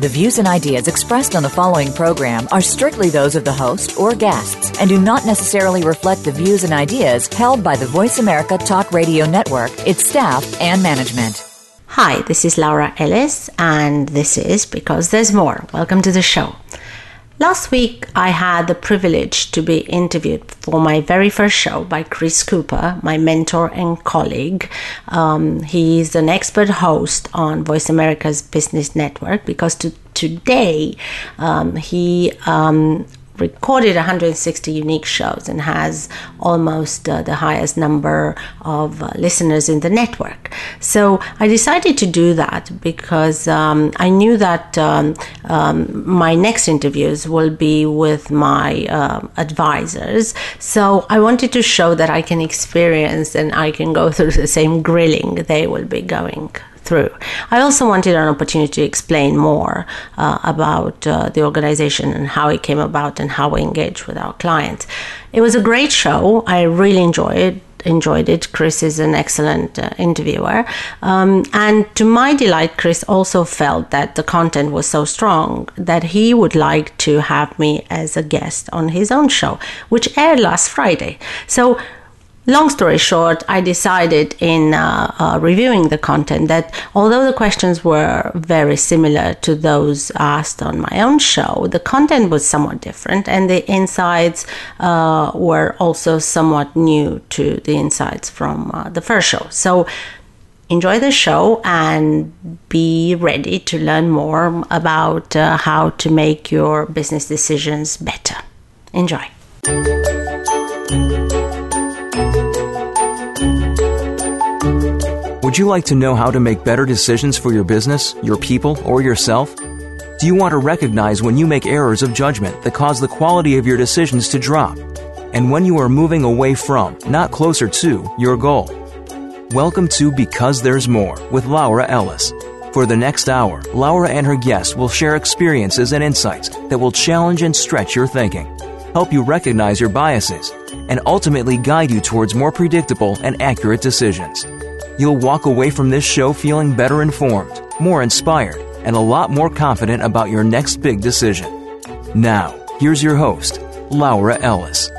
The views and ideas expressed on the following program are strictly those of the host or guests and do not necessarily reflect the views and ideas held by the Voice America Talk Radio Network, its staff, and management. Hi, this is Laura Ellis, and this is Because There's More. Welcome to the show. Last week, I had the privilege to be interviewed for my very first show by Chris Cooper, my mentor and colleague. Um, he's an expert host on Voice America's Business Network because to, today um, he um, recorded 160 unique shows and has almost uh, the highest number of uh, listeners in the network. So I decided to do that because um, I knew that um, um, my next interviews will be with my uh, advisors. So I wanted to show that I can experience and I can go through the same grilling they will be going through. I also wanted an opportunity to explain more uh, about uh, the organization and how it came about and how we engage with our clients. It was a great show. I really enjoyed it enjoyed it. Chris is an excellent uh, interviewer. Um, and to my delight, Chris also felt that the content was so strong that he would like to have me as a guest on his own show, which aired last Friday. So Long story short, I decided in uh, uh, reviewing the content that although the questions were very similar to those asked on my own show, the content was somewhat different and the insights uh, were also somewhat new to the insights from uh, the first show. So enjoy the show and be ready to learn more about uh, how to make your business decisions better. Enjoy. Would you like to know how to make better decisions for your business, your people, or yourself? Do you want to recognize when you make errors of judgment that cause the quality of your decisions to drop? And when you are moving away from, not closer to, your goal? Welcome to Because There's More with Laura Ellis. For the next hour, Laura and her guests will share experiences and insights that will challenge and stretch your thinking, help you recognize your biases, and ultimately guide you towards more predictable and accurate decisions. You'll walk away from this show feeling better informed, more inspired, and a lot more confident about your next big decision. Now, here's your host, Laura Ellis.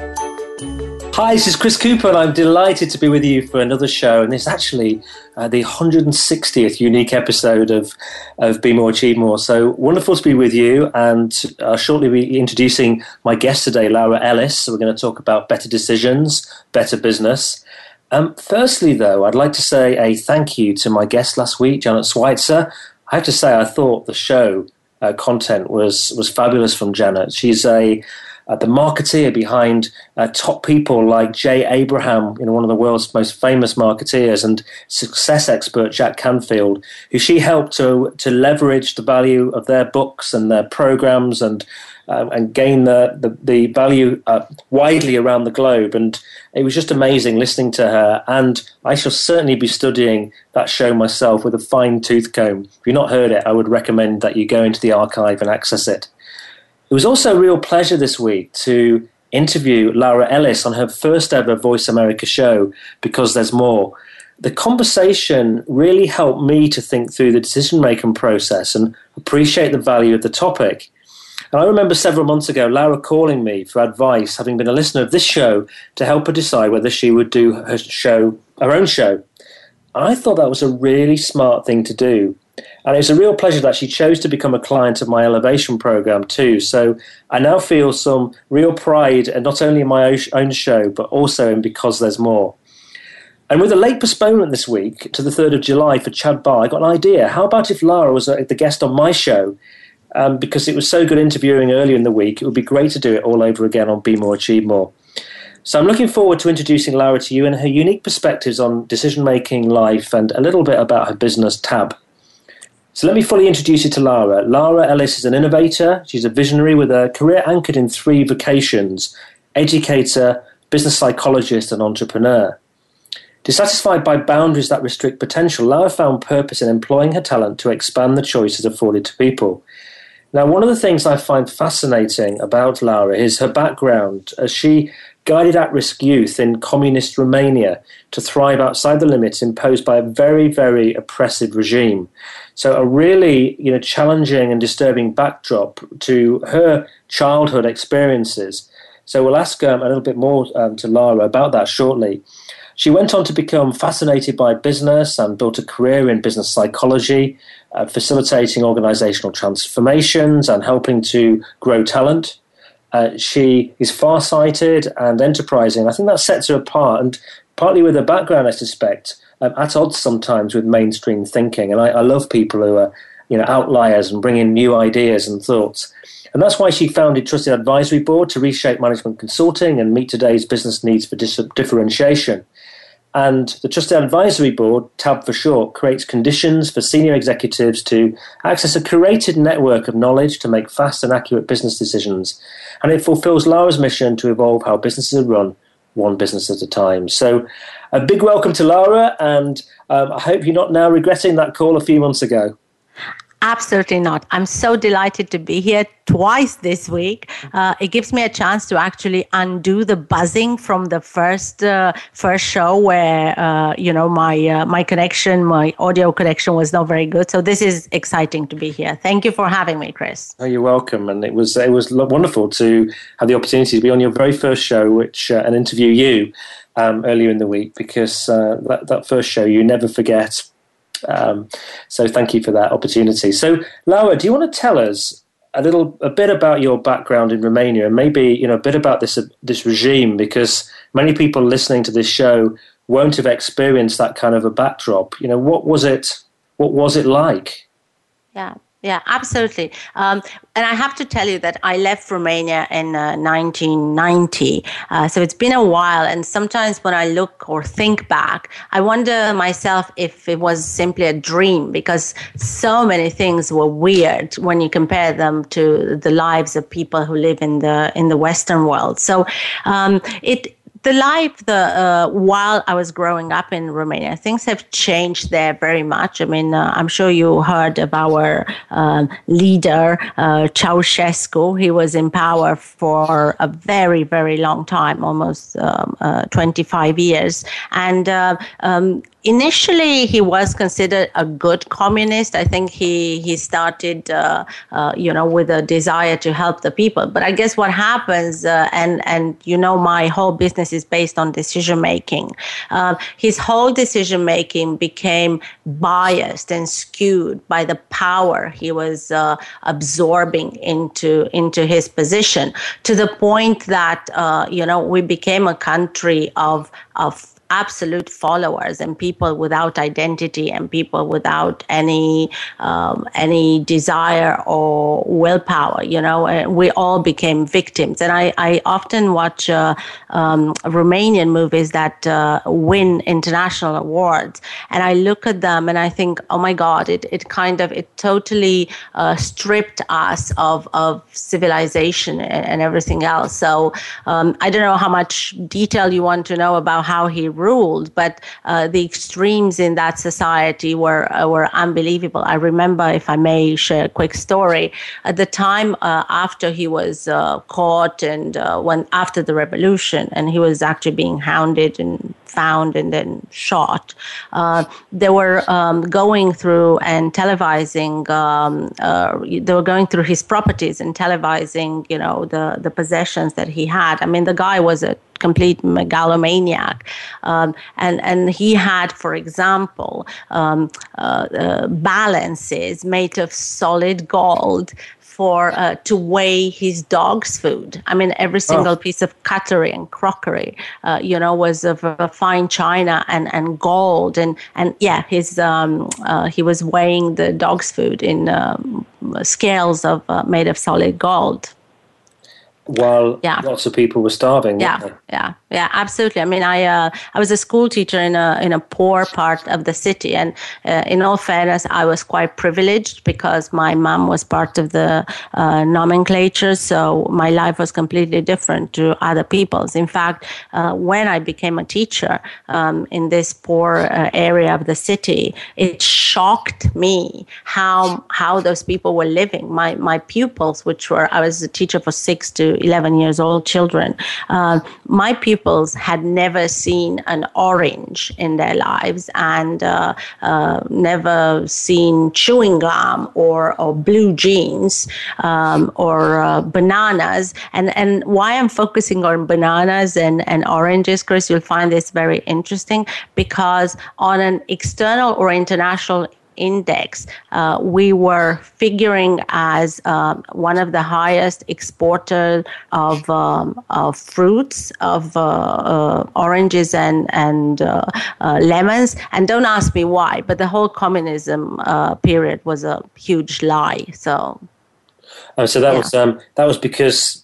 Hi, this is Chris Cooper, and I'm delighted to be with you for another show. And is actually uh, the 160th unique episode of, of Be More, Achieve More. So wonderful to be with you. And I'll shortly be introducing my guest today, Laura Ellis. So we're going to talk about better decisions, better business. Um, firstly, though, I'd like to say a thank you to my guest last week, Janet Switzer. I have to say, I thought the show uh, content was was fabulous from Janet. She's a uh, the marketeer behind uh, top people like Jay Abraham, you know, one of the world's most famous marketeers, and success expert Jack Canfield, who she helped to to leverage the value of their books and their programs and uh, and gain the the, the value uh, widely around the globe. And it was just amazing listening to her. And I shall certainly be studying that show myself with a fine tooth comb. If you've not heard it, I would recommend that you go into the archive and access it. It was also a real pleasure this week to interview Laura Ellis on her first ever Voice America show, Because There's More. The conversation really helped me to think through the decision making process and appreciate the value of the topic. And I remember several months ago Laura calling me for advice, having been a listener of this show, to help her decide whether she would do her show, her own show. I thought that was a really smart thing to do. And it was a real pleasure that she chose to become a client of my elevation program too. So I now feel some real pride, and not only in my own show, but also in Because There's More. And with a late postponement this week to the 3rd of July for Chad Barr, I got an idea. How about if Lara was uh, the guest on my show? Um, because it was so good interviewing earlier in the week, it would be great to do it all over again on Be More, Achieve More. So I'm looking forward to introducing Lara to you and her unique perspectives on decision making, life, and a little bit about her business, Tab. So let me fully introduce you to Lara. Lara Ellis is an innovator. She's a visionary with a career anchored in three vocations educator, business psychologist, and entrepreneur. Dissatisfied by boundaries that restrict potential, Lara found purpose in employing her talent to expand the choices afforded to people. Now, one of the things I find fascinating about Laura is her background as she guided at risk youth in communist Romania to thrive outside the limits imposed by a very, very oppressive regime. So, a really you know, challenging and disturbing backdrop to her childhood experiences. So, we'll ask um, a little bit more um, to Lara about that shortly. She went on to become fascinated by business and built a career in business psychology, uh, facilitating organizational transformations and helping to grow talent. Uh, she is far-sighted and enterprising. I think that sets her apart, and partly with her background, I suspect, um, at odds sometimes with mainstream thinking. And I, I love people who are, you know, outliers and bring in new ideas and thoughts. And that's why she founded Trusted Advisory Board to reshape management consulting and meet today's business needs for dis- differentiation. And the Trusted Advisory Board, TAB for short, creates conditions for senior executives to access a curated network of knowledge to make fast and accurate business decisions. And it fulfills Lara's mission to evolve how businesses are run one business at a time. So, a big welcome to Lara, and um, I hope you're not now regretting that call a few months ago. Absolutely not. I'm so delighted to be here twice this week. Uh, it gives me a chance to actually undo the buzzing from the first uh, first show where uh, you know my uh, my connection, my audio connection was not very good. So this is exciting to be here. Thank you for having me, Chris. Oh, you're welcome. And it was it was wonderful to have the opportunity to be on your very first show, which uh, and interview you um, earlier in the week because uh, that that first show you never forget um, so thank you for that opportunity. So Laura, do you want to tell us a little, a bit about your background in Romania and maybe you know a bit about this uh, this regime because many people listening to this show won't have experienced that kind of a backdrop. You know, what was it? What was it like? Yeah. Yeah, absolutely. Um, and I have to tell you that I left Romania in uh, 1990. Uh, so it's been a while. And sometimes when I look or think back, I wonder myself if it was simply a dream because so many things were weird when you compare them to the lives of people who live in the in the Western world. So um, it the life the uh, while I was growing up in Romania, things have changed there very much. I mean, uh, I'm sure you heard of our uh, leader uh, Ceausescu. He was in power for a very, very long time, almost um, uh, 25 years, and uh, um, initially he was considered a good communist. I think he he started, uh, uh, you know, with a desire to help the people. But I guess what happens, uh, and and you know, my whole business is based on decision making. Um, his whole decision making became biased and skewed by the power he was uh, absorbing into into his position, to the point that uh, you know we became a country of of absolute followers and people without identity and people without any um, any desire or willpower you know and we all became victims. And i, I often watch uh, um, romanian movies that uh, win international awards and i look at them and i think oh my god it, it kind of it totally uh, stripped us of of civilization and, and everything else. So um, i don't know how much detail you want to know about how he ruled, but uh, the extremes in that society were uh, were unbelievable. I remember, if I may share a quick story, at the time uh, after he was uh, caught and uh, when after the revolution, and he was actually being hounded and found and then shot. They were um, going through and televising. Um, they were going through his properties and televising, you know, the the possessions that he had. I mean, the guy was a complete megalomaniac. Um, and, and he had, for example, um, uh, uh, balances made of solid gold for uh, to weigh his dog's food. I mean, every oh. single oh. piece of cutlery and crockery, uh, you know, was of fine china and, and gold. And and yeah, his um, uh, he was weighing the dog's food in um, scales of uh, made of solid gold while yeah. lots of people were starving. Yeah, yeah, yeah, absolutely. I mean, I uh, I was a school teacher in a in a poor part of the city, and uh, in all fairness, I was quite privileged because my mom was part of the uh, nomenclature, so my life was completely different to other people's. In fact, uh, when I became a teacher um, in this poor uh, area of the city, it shocked me how how those people were living. My my pupils, which were I was a teacher for six to eleven years old children, uh, my pupils pupils had never seen an orange in their lives and uh, uh, never seen chewing gum or, or blue jeans um, or uh, bananas. And, and why I'm focusing on bananas and, and oranges, Chris, you'll find this very interesting because on an external or international index, uh, we were figuring as um, one of the highest exporter of, um, of fruits, of uh, uh, oranges and, and uh, uh, lemons. And don't ask me why, but the whole communism uh, period was a huge lie. So, oh, so that yeah. was um, that was because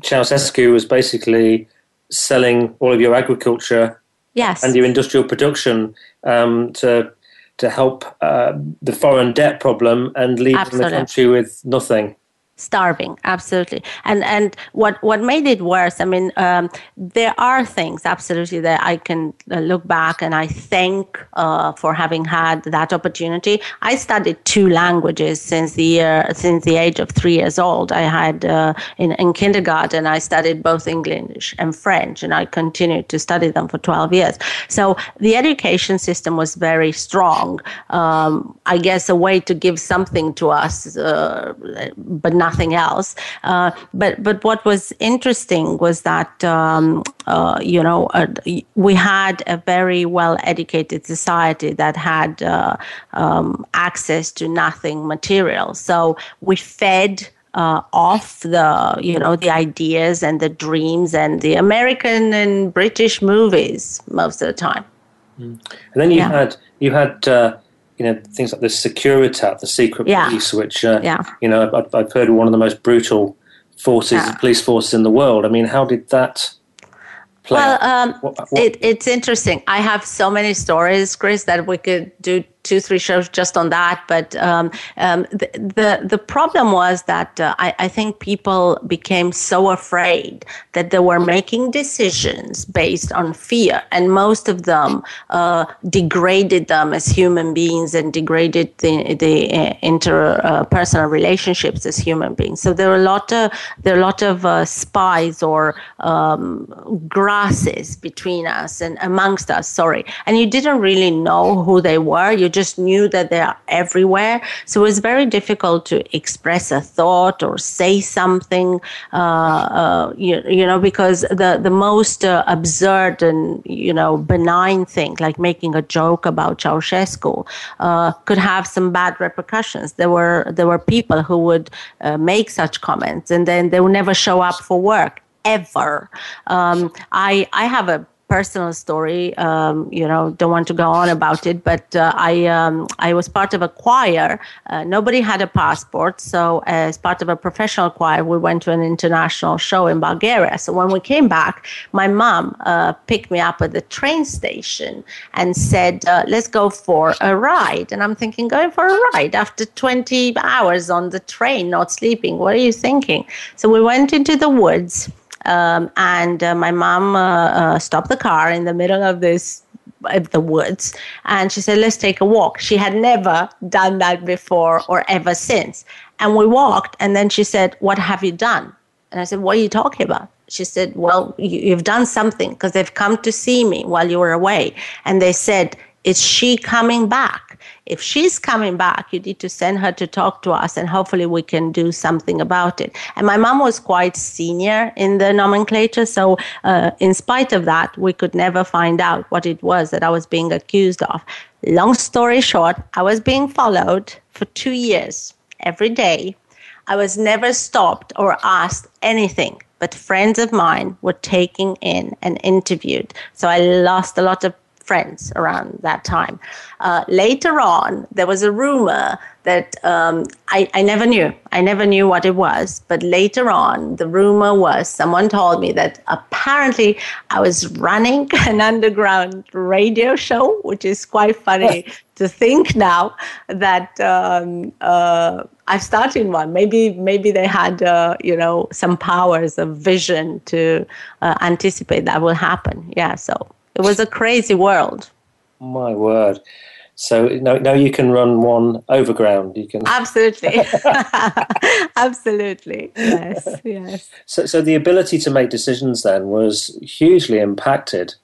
Ceausescu was basically selling all of your agriculture yes. and your industrial production um, to to help uh, the foreign debt problem and leave the country with nothing starving absolutely. And and what what made it worse i mean um, there are things absolutely that i can uh, look back and i thank uh, for having had that opportunity. I studied two languages since the year since the age of three years old. I had uh, in, in kindergarten i studied both english and french and i continued to study them for 12 years. So the education system was very strong. Um, i guess a way to give something to us uh, but not nothing else. Uh, but but what was interesting was that um, uh, you know uh, we had a very well educated society that had uh, um, access to nothing material, so we fed. Uh, off the you know the ideas and the dreams and the American and British movies most of the time. Mm. And then you yeah. had you had uh, you know things like the Securitate, the secret yeah. police, which uh, yeah. you know I've, I've, heard one of the most brutal forces, yeah. police forces in the world. I mean, how did that? Play well, um, what, what? It, it's interesting. I have so many stories, Chris, that we could do two, three shows just on that. But um, um, the, the, the problem was that uh, I, I think people became so afraid that they were making decisions based on fear, and most of them uh, degraded them as human beings and degraded the the uh, interpersonal uh, relationships as human beings. So there are a lot of there are a lot of uh, spies or um, grasses between us and amongst us. Sorry, and you didn't really know who they were. You just knew that they are everywhere. So it was very difficult to express a thought or say something, uh, uh, you, you, know, because the, the most uh, absurd and, you know, benign thing, like making a joke about Ceausescu, uh, could have some bad repercussions. There were, there were people who would uh, make such comments and then they would never show up for work ever. Um, I, I have a personal story. Um, you know, don't want to go on about it, but uh, I um, I was part of a choir. Uh, nobody had a passport, so as part of a professional choir, we went to an international show in Bulgaria. So when we came back, my mom uh, picked me up at the train station and said, uh, "Let's go for a ride." And I'm thinking, going for a ride after 20 hours on the train, not sleeping. What are you thinking? So we went into the woods um, and uh, my mom uh, uh, stopped the car in the middle of this the woods. And she said let's take a walk. She had never done that before or ever since. And we walked and then she said what have you done? And i said what are you talking about? She said well you, have done something because they've come to see me while you were away. And they said is she coming back if she's coming back, you need to send her to talk to us and hopefully we can do something about it. And my mom was quite senior in the nomenclature. So, uh, in spite of that, we could never find out what it was that I was being accused of. Long story short, I was being followed for two years every day. I was never stopped or asked anything but friends of mine were taken in and interviewed. So I lost a lot of friends around that time. Uh, later on, there was a rumor that um, I, I never knew. I never knew what it was. But later on, the rumor was someone told me that apparently I was running an underground radio show, which is quite funny to think now that um, uh, I've started one. Maybe maybe they had uh, you know some powers of vision to uh, anticipate that will happen. Yeah, so it was a crazy world. My word. So now, now you can run one overground. You can absolutely, absolutely, yes, yes. So, so the ability to make decisions then was hugely impacted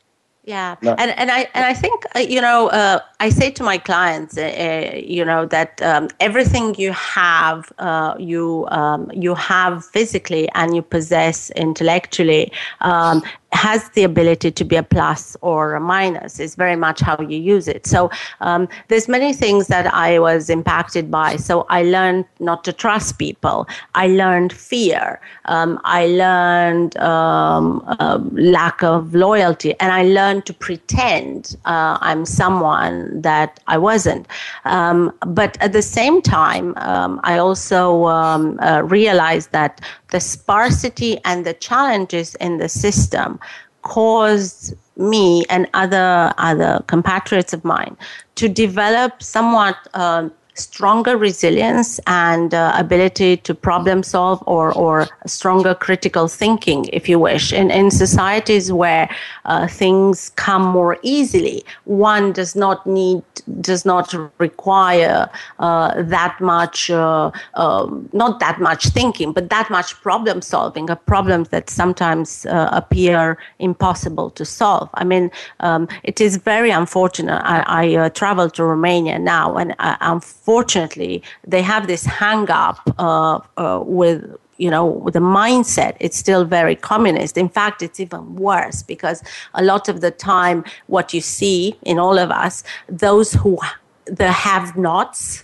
yeah, no. and and I and I think uh, you know uh, I say to my clients, uh, uh you know that um, everything you have, uh, you um, you have physically and you possess intellectually, um, has the ability to be a plus or a minus It's very much how you use it. So um, there's many things that i was impacted by. So i learned not to trust people. I learned fear. Um, i learned um, uh, lack of loyalty. And i learned to pretend uh, i'm someone that i wasn't. Um, but at the same time um, i also um, uh, realized that the sparsity and the challenges in the system caused me and other other compatriots of mine to develop somewhat uh, stronger resilience and uh, ability to problem solve or, or stronger critical thinking, if you wish. In, in societies where uh, things come more easily, one does not need, does not require uh, that much, uh, um, not that much thinking, but that much problem solving of problems that sometimes uh, appear impossible to solve. I mean, um, it is very unfortunate. I, I uh, travel to Romania now, and I, I'm unfortunately, they have this hang up uh, uh, with you know the mindset. It's still very communist. In fact it's even worse because a lot of the time what you see in all of us those who the have nots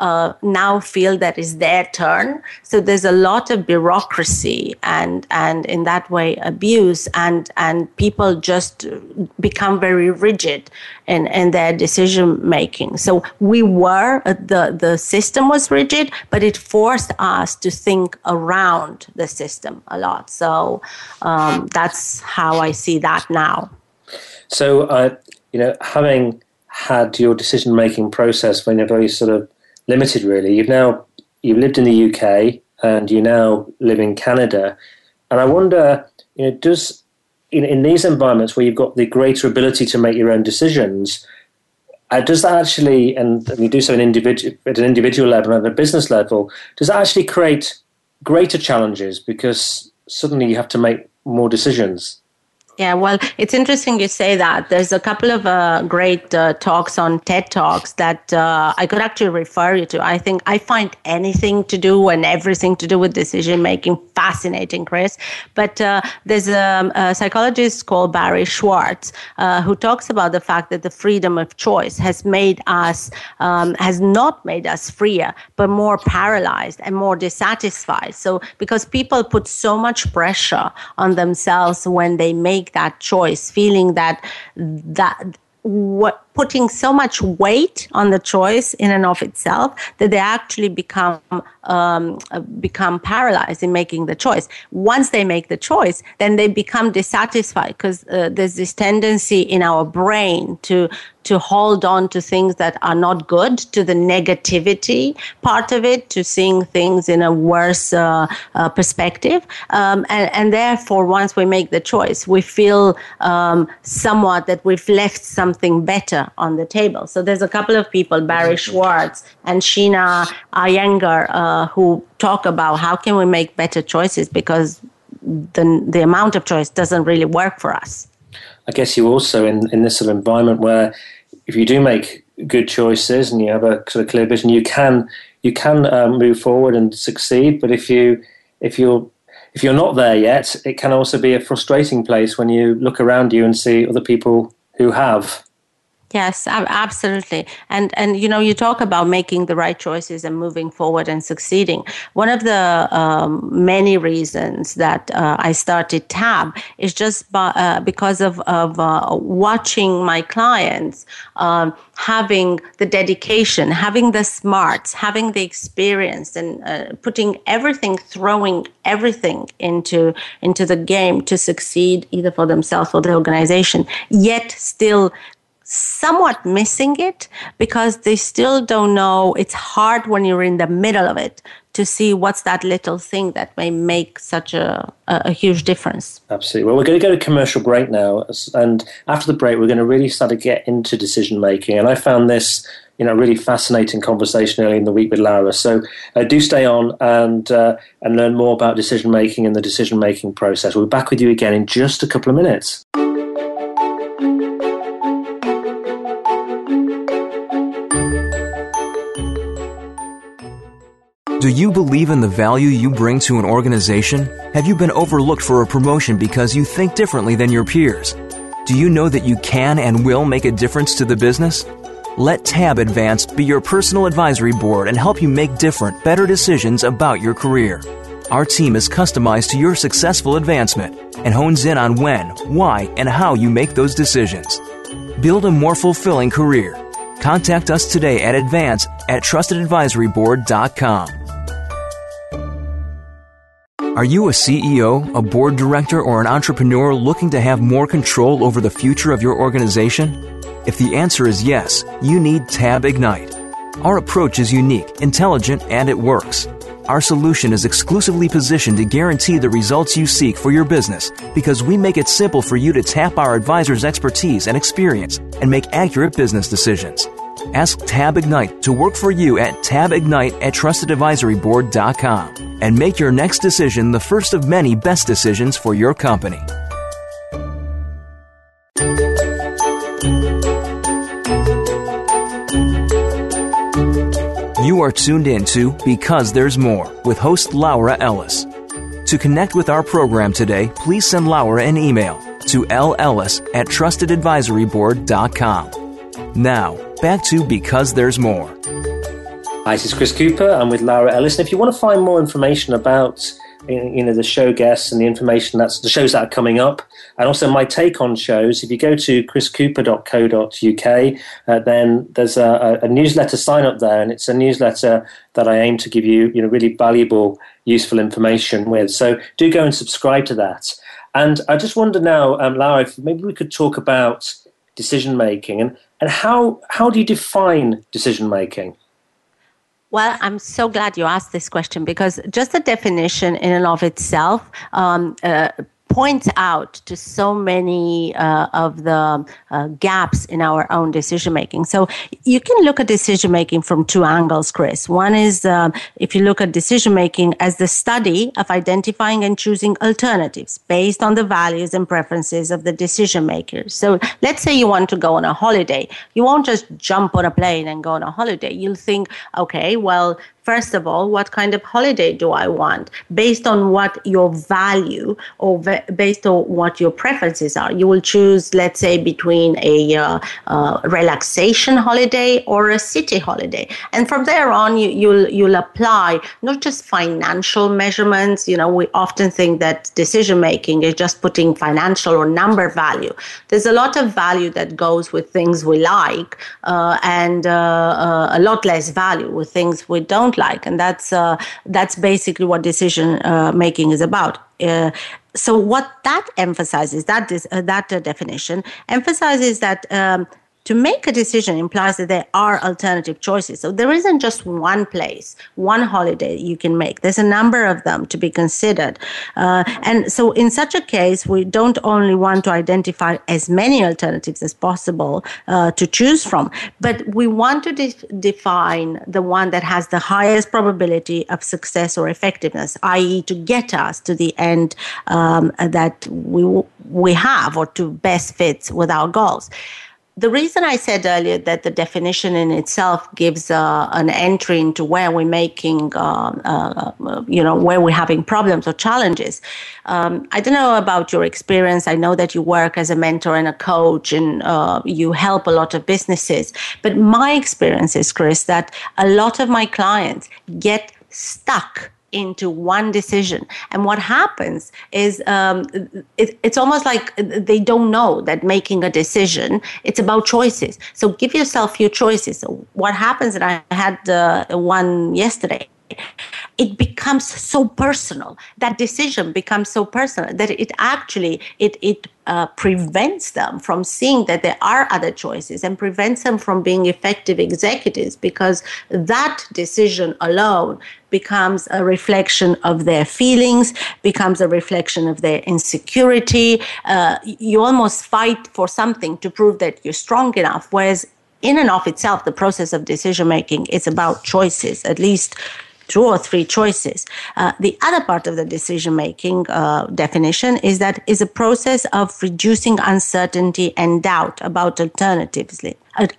uh, now feel that it's their turn. So there's a lot of bureaucracy and and in that way abuse and and people just become very rigid in, in their decision making. So we were uh, the the system was rigid, but it forced us to think around the system a lot. So um, that's how I see that now. So uh, you know having had your decision making process when you're very sort of limited really. You've now you've lived in the UK and you now live in Canada, and I wonder, you know, does in, in these environments where you've got the greater ability to make your own decisions, uh, does that actually, and you do so in individual, at an individual level and at a business level, does that actually create greater challenges because suddenly you have to make more decisions? Yeah, well, it's interesting you say that. There's a couple of uh, great uh, talks on TED Talks that uh, I could actually refer you to. I think I find anything to do and everything to do with decision making fascinating, Chris. But uh, there's a, a, psychologist called Barry Schwartz uh, who talks about the fact that the freedom of choice has made us, um, has not made us freer, but more paralyzed and more dissatisfied. So, because people put so much pressure on themselves when they make that choice, feeling that that what putting so much weight on the choice in and of itself that they actually become um, become paralyzed in making the choice. Once they make the choice, then they become dissatisfied because uh, there's this tendency in our brain to to hold on to things that are not good, to the negativity part of it, to seeing things in a worse uh, uh, perspective, um, and, and, therefore, once we make the choice, we feel um, somewhat that we've left something better on the table. So there's a couple of people, Barry Schwartz and Sheena Iyengar, uh, who talk about how can we make better choices because the, the amount of choice doesn't really work for us. I guess you also in, in this sort of environment where if you do make good choices and you have a sort of clear vision, you can you can um, move forward and succeed. But if you if you're if you're not there yet, it can also be a frustrating place when you look around you and see other people who have. Yes, absolutely. And and you know, you talk about making the right choices and moving forward and succeeding. One of the um, many reasons that uh, I started Tab is just by, uh, because of of uh, watching my clients um, having the dedication, having the smarts, having the experience, and uh, putting everything, throwing everything into into the game to succeed either for themselves or the organization. Yet still somewhat missing it because they still don't know. It's hard when you're in the middle of it to see what's that little thing that may make such a, a, huge difference. Absolutely. Well, we're going to go to commercial break now. And after the break, we're going to really start to get into decision making. And I found this. You know, really fascinating conversation early in the week with Laura. So uh, do stay on and uh, and learn more about decision making and the decision making process. We'll be back with you again in just a couple of minutes. Do you believe in the value you bring to an organization? Have you been overlooked for a promotion because you think differently than your peers? Do you know that you can and will make a difference to the business? Let Tab Advanced be your personal advisory board and help you make different, better decisions about your career. Our team is customized to your successful advancement and hones in on when, why, and how you make those decisions. Build a more fulfilling career. Contact us today at advance at trustedadvisoryboard.com. Are you a CEO, a board director, or an entrepreneur looking to have more control over the future of your organization? If the answer is yes, you need Tab Ignite. Our approach is unique, intelligent, and it works. Our solution is exclusively positioned to guarantee the results you seek for your business because we make it simple for you to tap our advisor's expertise and experience and make accurate business decisions. Ask Tab Ignite to work for you at tabignite at trustedadvisoryboard.com and make your next decision the first of many best decisions for your company. You are tuned in to Because There's More with host Laura Ellis. To connect with our program today, please send Laura an email to lellis at trustedadvisoryboard.com. Now, back to Because There's More. Hi, this is Chris Cooper. I'm with Laura Ellis. And if you want to find more information about you know the show guests and the information that's the shows that are coming up and also my take on shows if you go to chriscooper.co.uk uh, then there's a, a, newsletter sign up there and it's a newsletter that i aim to give you you know really valuable useful information with so do go and subscribe to that and i just wonder now um, laura if maybe we could talk about decision making and and how how do you define decision making? Well, I'm so glad you asked this question because just the definition in and of itself um, uh, points out to so many uh, of the uh, gaps in our own decision making. So you can look at decision making from two angles, Chris. One is uh, if you look at decision making as the study of identifying and choosing alternatives based on the values and preferences of the decision makers. So let's say you want to go on a holiday. You won't just jump on a plane and go on a holiday. You'll think, okay, well, first of all, what kind of holiday do I want? Based on what your value or ve- based on what your preferences are. You will choose, let's say, between a uh, uh, relaxation holiday or a city holiday. And from there on, you, you'll, you'll apply not just financial measurements. You know, we often think that decision making is just putting financial or number value. There's a lot of value that goes with things we like uh, and uh, uh, a lot less value with things we don't don't like, and that's uh, that's basically what decision uh, making is about. Uh, so what that emphasizes that is uh, that definition emphasizes that um, to make a decision implies that there are alternative choices. So there isn't just one place, one holiday you can make. There's a number of them to be considered. Uh, and so in such a case, we don't only want to identify as many alternatives as possible uh, to choose from, but we want to de- define the one that has the highest probability of success or effectiveness, i.e., to get us to the end um, that we, we have or to best fits with our goals the reason I said earlier that the definition in itself gives uh, an entry into where we're making, uh, uh, you know, where we're having problems or challenges. Um, I don't know about your experience. I know that you work as a mentor and a coach and uh, you help a lot of businesses. But my experience is, Chris, that a lot of my clients get stuck into one decision. And what happens is um, it, it's almost like they don't know that making a decision, it's about choices. So give yourself few choices. So what happens, and I had uh, one yesterday, it becomes so personal that decision becomes so personal that it actually it it uh, prevents them from seeing that there are other choices and prevents them from being effective executives because that decision alone becomes a reflection of their feelings, becomes a reflection of their insecurity. Uh, you almost fight for something to prove that you're strong enough, whereas in and of itself, the process of decision making is about choices, at least two or three choices. Uh, the other part of the decision making uh, definition is that is a process of reducing uncertainty and doubt about alternatives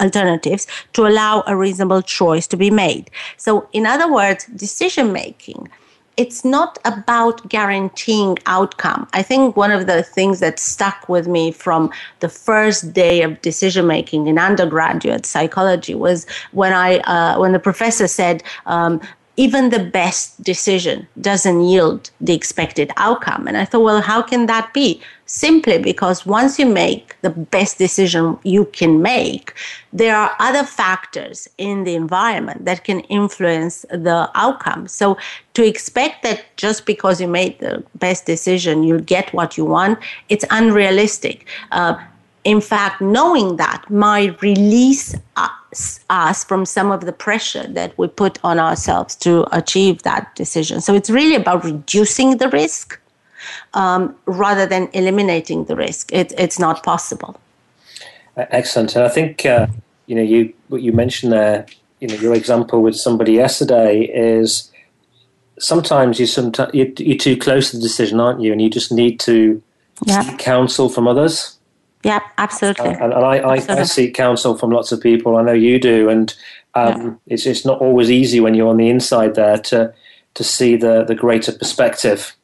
alternatives to allow a reasonable choice to be made. So, in other words, decision making it's not about guaranteeing outcome. I think one of the things that stuck with me from the first day of decision making in undergraduate psychology was when I uh, when the professor said um, even the best decision doesn't yield the expected outcome. And I thought, well, how can that be? Simply because once you make the best decision you can make, there are other factors in the environment that can influence the outcome. So to expect that just because you made the best decision, you'll get what you want, it's unrealistic. Uh, in fact, knowing that might release us, us, from some of the pressure that we put on ourselves to achieve that decision. So it's really about reducing the risk um, rather than eliminating the risk. It, it's not possible. Excellent, and I think uh, you know you what you mentioned there. You know, your example with somebody yesterday is sometimes you sometimes you're, you're too close to the decision, aren't you? And you just need to yeah. seek counsel from others. Yeah, absolutely. Uh, and, and I, I, I, seek counsel from lots of people. I know you do, and um, yeah. it's it's not always easy when you're on the inside there to to see the the greater perspective.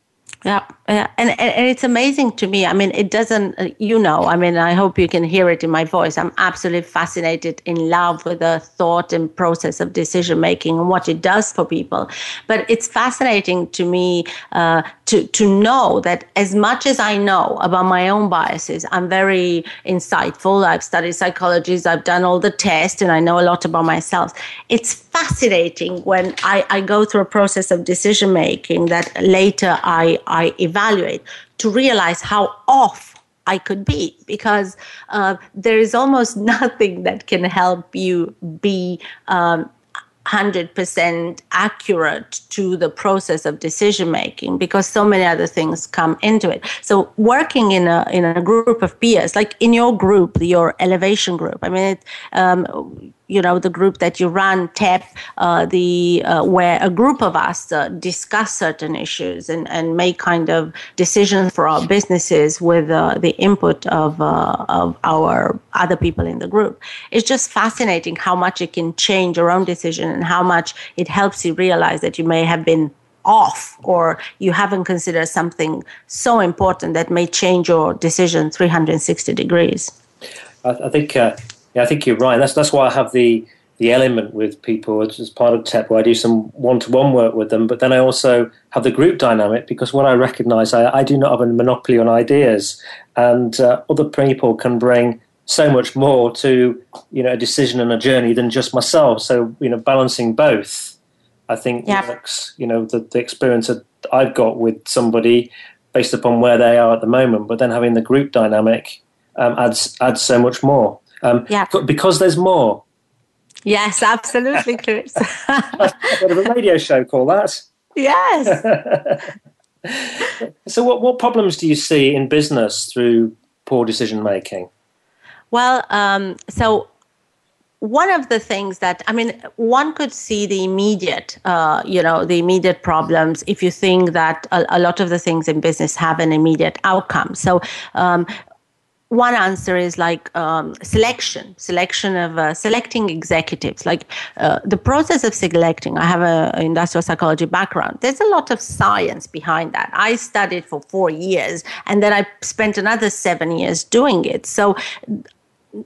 Yeah, yeah. And, and it's amazing to me. I mean, it doesn't, uh, you know, I mean, I hope you can hear it in my voice. I'm absolutely fascinated, in love with the thought and process of decision making and what it does for people. But it's fascinating to me uh, to, to know that as much as I know about my own biases, I'm very insightful. I've studied psychology, I've done all the tests, and I know a lot about myself. It's fascinating when I, I go through a process of decision making that later I, I evaluate to realize how off I could be because uh, there is almost nothing that can help you be um, 100% accurate to the process of decision making because so many other things come into it. So working in a in a group of peers like in your group your elevation group i mean it, um, you know the group that you run tap uh, the uh, where a group of us uh, discuss certain issues and, and make kind of decisions for our businesses with uh, the input of, uh, of our other people in the group. It's just fascinating how much it can change your own decision and how much it helps you realize that you may have been off or you haven't considered something so important that may change your decision 360 degrees. I, think uh, yeah, I think you're right. That's that's why I have the the element with people as part of TEP where I do some one to one work with them, but then I also have the group dynamic because what I recognize, I, I do not have a monopoly on ideas, and uh, other people can bring so much more to you know a decision and a journey than just myself. So you know, balancing both, I think yeah. works. You know, the, the experience that I've got with somebody based upon where they are at the moment, but then having the group dynamic um, adds adds so much more. Um, yeah. Because there's more. Yes, absolutely, Chris. a bit of a radio show, call that. Yes. so, what, what problems do you see in business through poor decision making? Well, um, so one of the things that I mean, one could see the immediate, uh, you know, the immediate problems if you think that a, a, lot of the things in business have an immediate outcome. So, um, one answer is like um, selection, selection of uh, selecting executives. Like uh, the process of selecting. I have an industrial psychology background. There's a lot of science behind that. I studied for four years, and then I spent another seven years doing it. So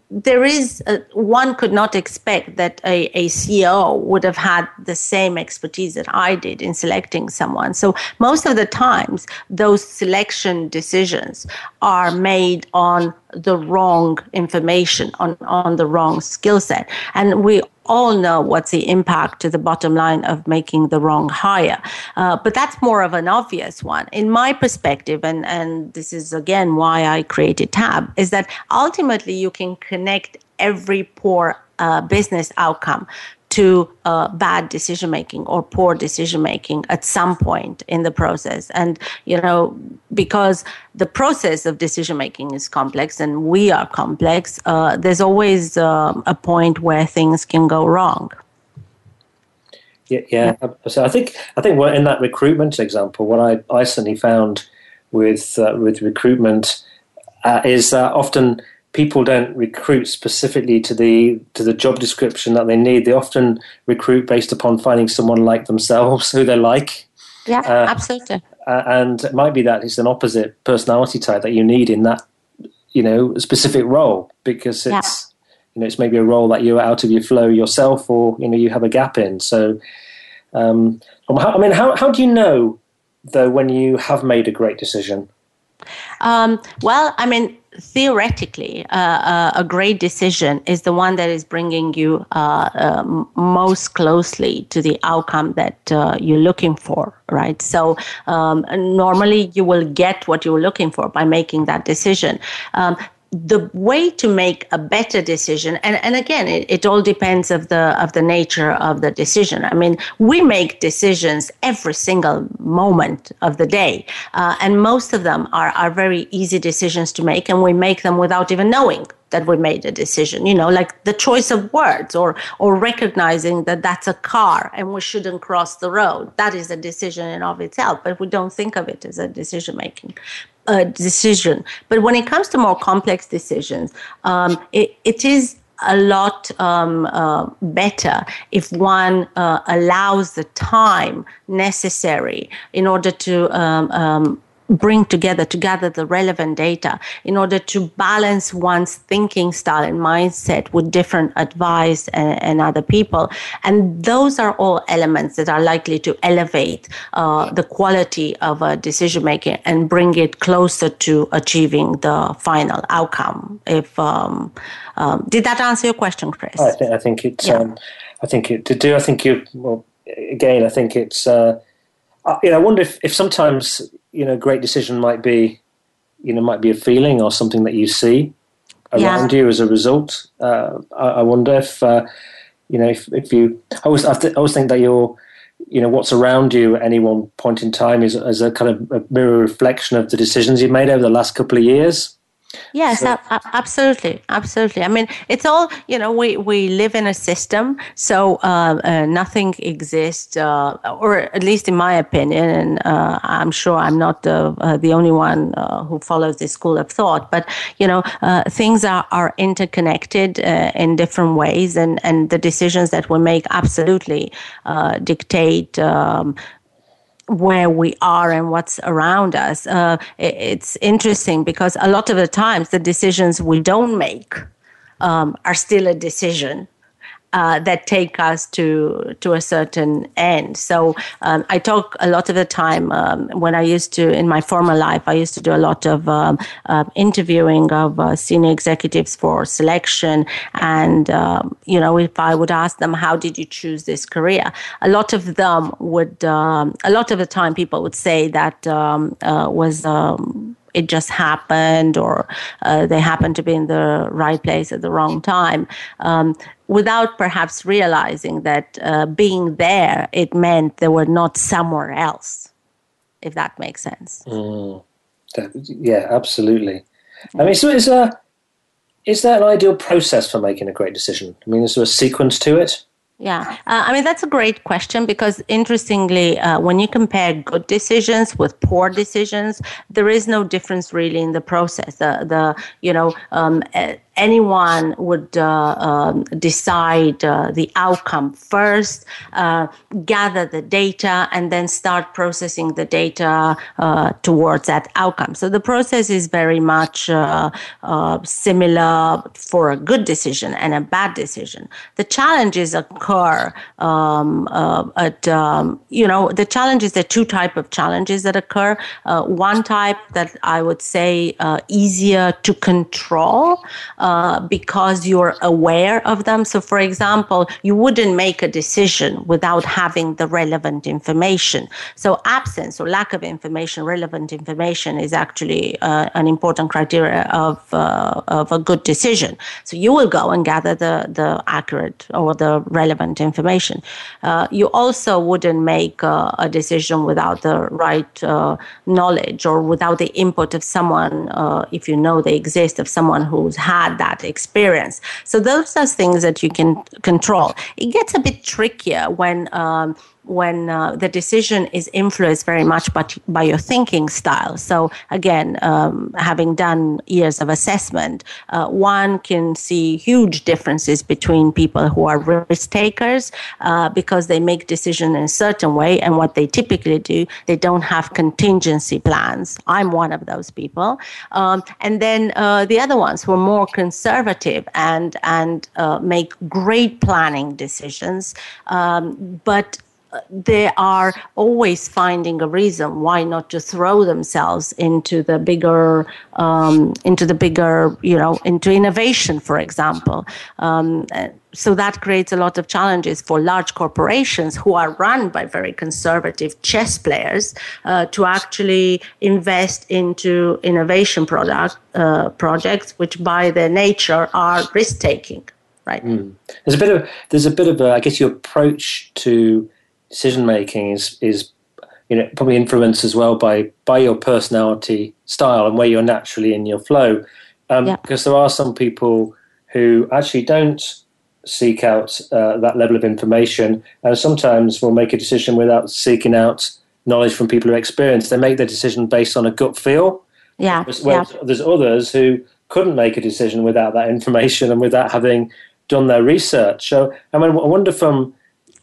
there is a, one could not expect that a, a CEO would have had the same expertise that I did in selecting someone. So most of the times, those selection decisions are made on the wrong information, on, on the wrong skill set. And we all know what's the impact to the bottom line of making the wrong hire. Uh, but that's more of an obvious one. In my perspective, and, and this is again why I created Tab, is that ultimately you can connect every poor uh, business outcome to uh, bad decision making or poor decision making at some point in the process. And, you know, because the process of decision making is complex and we are complex, uh, there's always uh, a point where things can go wrong. Yeah, yeah. So I think I think in that recruitment example, what I, I certainly found with uh, with recruitment uh, is often people don't recruit specifically to the to the job description that they need. They often recruit based upon finding someone like themselves who they like. Yeah, uh, absolutely. Uh, and it might be that it's an opposite personality type that you need in that you know specific role because it's yeah. you know it's maybe a role that you're out of your flow yourself or you know you have a gap in. So, um, I mean, how how do you know though when you have made a great decision? Um, well, I mean, theoretically, uh, uh, a great decision is the one that is bringing you uh, um, most closely to the outcome that uh, you're looking for, right? So um, normally you will get what you're looking for by making that decision. Um, the way to make a better decision and, and again it, it all depends of the of the nature of the decision. I mean we make decisions every single moment of the day uh, and most of them are, are very easy decisions to make and we make them without even knowing that we made a decision you know like the choice of words or or recognizing that that's a car and we shouldn't cross the road. That is a decision in of itself but we don't think of it as a decision making a decision. But when it comes to more complex decisions, um, it, it is a lot um, uh, better if one uh, allows the time necessary in order to um, um bring together to gather the relevant data in order to balance one's thinking style and mindset with different advice and, and other people. And those are all elements that are likely to elevate uh, the quality of a decision making and bring it closer to achieving the final outcome. If um, um, did that answer your question chris? I think, I think it's yeah. um, i think it to do i think you well again i think it's uh, you know, I wonder if, if sometimes you know, great decision might be, you know, might be a feeling or something that you see around yeah. you as a result. Uh, I, I, wonder if, uh, you know, if, if you, I always, I, th- I always think that you're, you know, what's around you at any one point in time is as a kind of a mirror reflection of the decisions you've made over the last couple of years. Yes, so. absolutely, absolutely. I mean, it's all you know. We we live in a system, so uh, uh, nothing exists, uh, or at least in my opinion, and uh, I'm sure I'm not the uh, the only one uh, who follows this school of thought. But you know, things are are interconnected in different ways, and and the decisions that we make absolutely dictate um, where we are and what's around us. Uh, it's interesting because a lot of the times the decisions we don't make um, are still a decision uh, that take us to to a certain end. So um, I talk a lot of the time um, when I used to in my former life. I used to do a lot of um, uh, interviewing of uh, senior executives for selection, and um, you know if I would ask them how did you choose this career, a lot of them would um, a lot of the time people would say that uh, was it just happened or uh, they happened to be in the right place at the wrong time um, without perhaps realizing that uh, being there it meant they were not somewhere else if that makes sense. Mm, that, yeah absolutely. I mean so is there is there an ideal process for making a great decision? I mean is there a sequence to it? Yeah, uh, I mean that's a great question because interestingly, uh, when you compare good decisions with poor decisions, there is no difference really in the process. The the you know um, anyone would uh, um, decide uh, the outcome first, uh, gather the data, and then start processing the data uh, towards that outcome. So the process is very much uh, uh, similar for a good decision and a bad decision. The challenges occur um, at um, you know the challenges. There are two type of challenges that occur. one type that I would say easier to control. Uh, because you're aware of them. So, for example, you wouldn't make a decision without having the relevant information. So, absence or lack of information, relevant information, is actually uh, an important criteria of uh, of a good decision. So, you will go and gather the the accurate or the relevant information. Uh, you also wouldn't make uh, a decision without the right knowledge or without the input of someone, if you know they exist, of someone who's had that experience. So those are things that you can control. It gets a bit trickier when um, when uh, the decision is influenced very much by, by your thinking style. So, again, um, having done years of assessment, uh, one can see huge differences between people who are risk takers uh, because they make decisions in a certain way, and what they typically do, they don't have contingency plans. I'm one of those people. Um, and then uh, the other ones who are more conservative and, and uh, make great planning decisions, um, but they are always finding a reason why not to throw themselves into the bigger um, into the bigger you know into innovation for example um, so that creates a lot of challenges for large corporations who are run by very conservative chess players uh, to actually invest into innovation product uh, projects which by their nature are risk taking right mm. there's a bit of there's a bit of a, I guess your approach to decision making is is you know probably influenced as well by by your personality style and where you're naturally in your flow. Um, yeah. Because there are some people who actually don't seek out uh, that level of information, and sometimes will make a decision without seeking out knowledge from people who experience. They make their decision based on a gut feel. Yeah. yeah. There's others who couldn't make a decision without that information and without having done their research. So I mean, I wonder from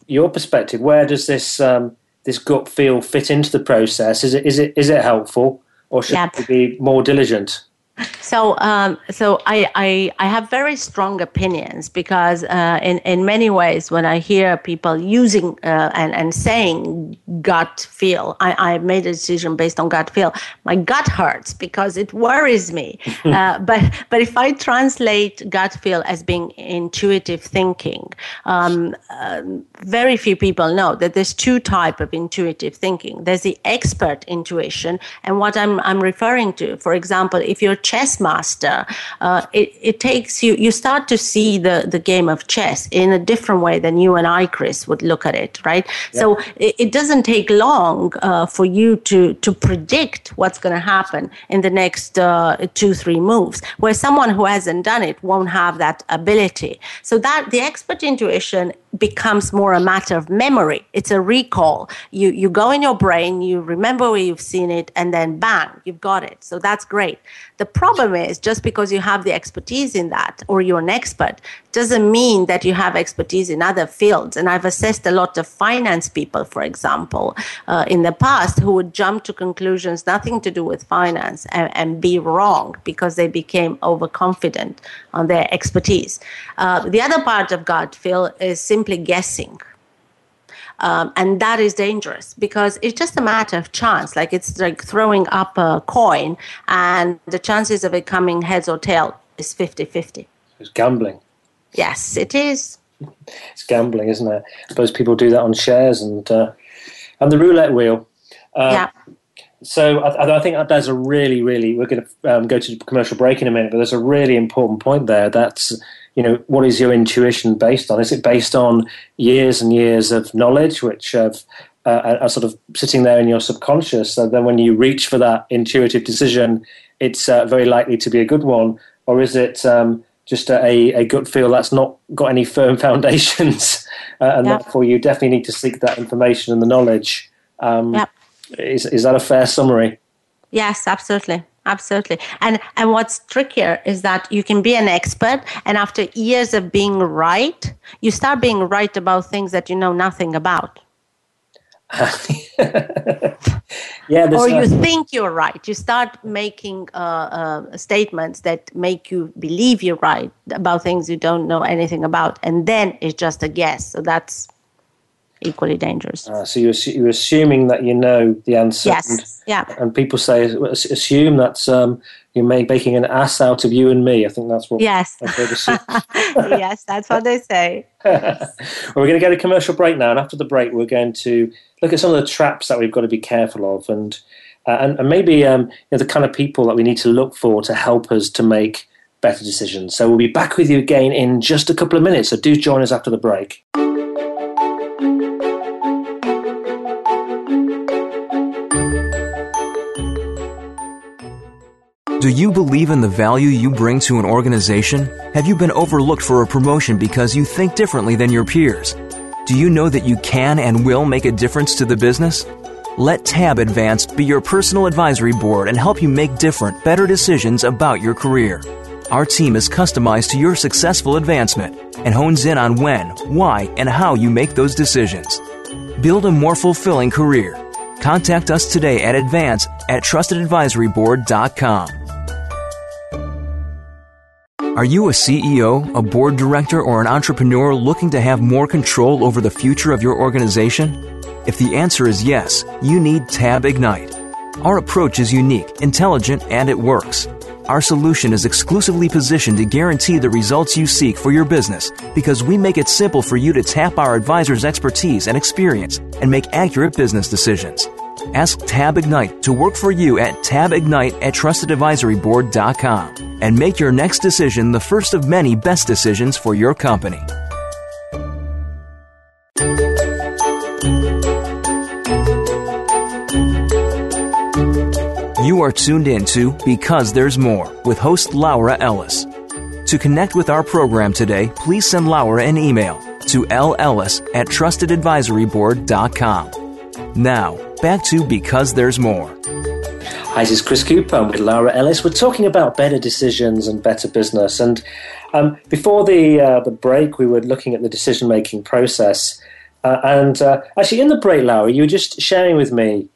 your perspective, where does this um, this gut feel fit into the process? Is it is it is it helpful, or should yep. be more diligent? So, um, so I, I, I have very strong opinions because uh, in in many ways, when I hear people using uh, and and saying gut feel, I, I made a decision based on gut feel. My gut hurts because it worries me. uh, but but if I translate gut feel as being intuitive thinking, um, uh, very few people know that there's two type of intuitive thinking. There's the expert intuition, and what I'm I'm referring to, for example, if you're chess master, uh, it, it takes you, you start to see the, the game of chess in a different way than you and I, Chris, would look at it, right? Yep. So it, it, doesn't take long uh, for you to, to predict what's going to happen in the next uh, two, three moves, where someone who hasn't done it won't have that ability. So that the expert intuition becomes more a matter of memory. It's a recall. You you go in your brain, you remember where you've seen it, and then bang, you've got it. So that's great. The problem is just because you have the expertise in that or you're an expert doesn't mean that you have expertise in other fields. And I've assessed a lot of finance people, for example, uh, in the past who would jump to conclusions nothing to do with finance and, and be wrong because they became overconfident on their expertise. Uh, the other part of gut feel is simply guessing. Um, and that is dangerous because it's just a matter of chance. Like it's like throwing up a coin, and the chances of it coming heads or tail is 50 50. It's gambling. Yes, it is. It's gambling, isn't it? I suppose people do that on shares and uh, and the roulette wheel. Uh, yeah. So I, I, think there's a really, really. We're going to um, go to commercial break in a minute, but there's a really important point there. That's you know, what is your intuition based on? Is it based on years and years of knowledge, which have, uh, are sort of sitting there in your subconscious? So then, when you reach for that intuitive decision, it's uh, very likely to be a good one, or is it um, just a, a gut feel that's not got any firm foundations, uh, and yep. therefore you definitely need to seek that information and the knowledge. Um, yep. Is is that a fair summary? Yes, absolutely absolutely and and what's trickier is that you can be an expert and after years of being right you start being right about things that you know nothing about yeah, or you think you're right. You start making uh, uh, statements that make you believe you're right about things you don't know anything about, and then it's just a guess. So that's equally dangerous. Uh, so you're, you're assuming that you know the answer. Yes. And, yeah. And people say assume that um, you're making an ass out of you and me. I think that's what. Yes. That's what yes, that's what they say. well, we're going to get a commercial break now, and after the break, we're going to look at some of the traps that we've got to be careful of, and uh, and, and, maybe um, you know, the kind of people that we need to look for to help us to make better decisions. So we'll be back with you again in just a couple of minutes. So do join us after the break. Do you believe in the value you bring to an organization? Have you been overlooked for a promotion because you think differently than your peers? Do you know that you can and will make a difference to the business? Let Tab Advanced be your personal advisory board and help you make different, better decisions about your career. Our team is customized to your successful advancement and hones in on when, why, and how you make those decisions. Build a more fulfilling career. Contact us today at advance at trustedadvisoryboard.com. Are you a CEO, a board director, or an entrepreneur looking to have more control over the future of your organization? If the answer is yes, you need Tab Ignite. Our approach is unique, intelligent, and it works. Our solution is exclusively positioned to guarantee the results you seek for your business because we make it simple for you to tap our advisor's expertise and experience and make accurate business decisions. Ask Tab Ignite to work for you at tabignite at trustedadvisoryboard.com and make your next decision the first of many best decisions for your company. You are tuned in to Because There's More with host Laura Ellis. To connect with our program today, please send Laura an email to lellis at trustedadvisoryboard.com. Now, back to Because There's More. Hi, this is Chris Cooper. I'm with Laura Ellis. We're talking about better decisions and better business. And um, before the uh, the break, we were looking at the decision making process. Uh, and uh, actually, in the break, Laura, you were just sharing with me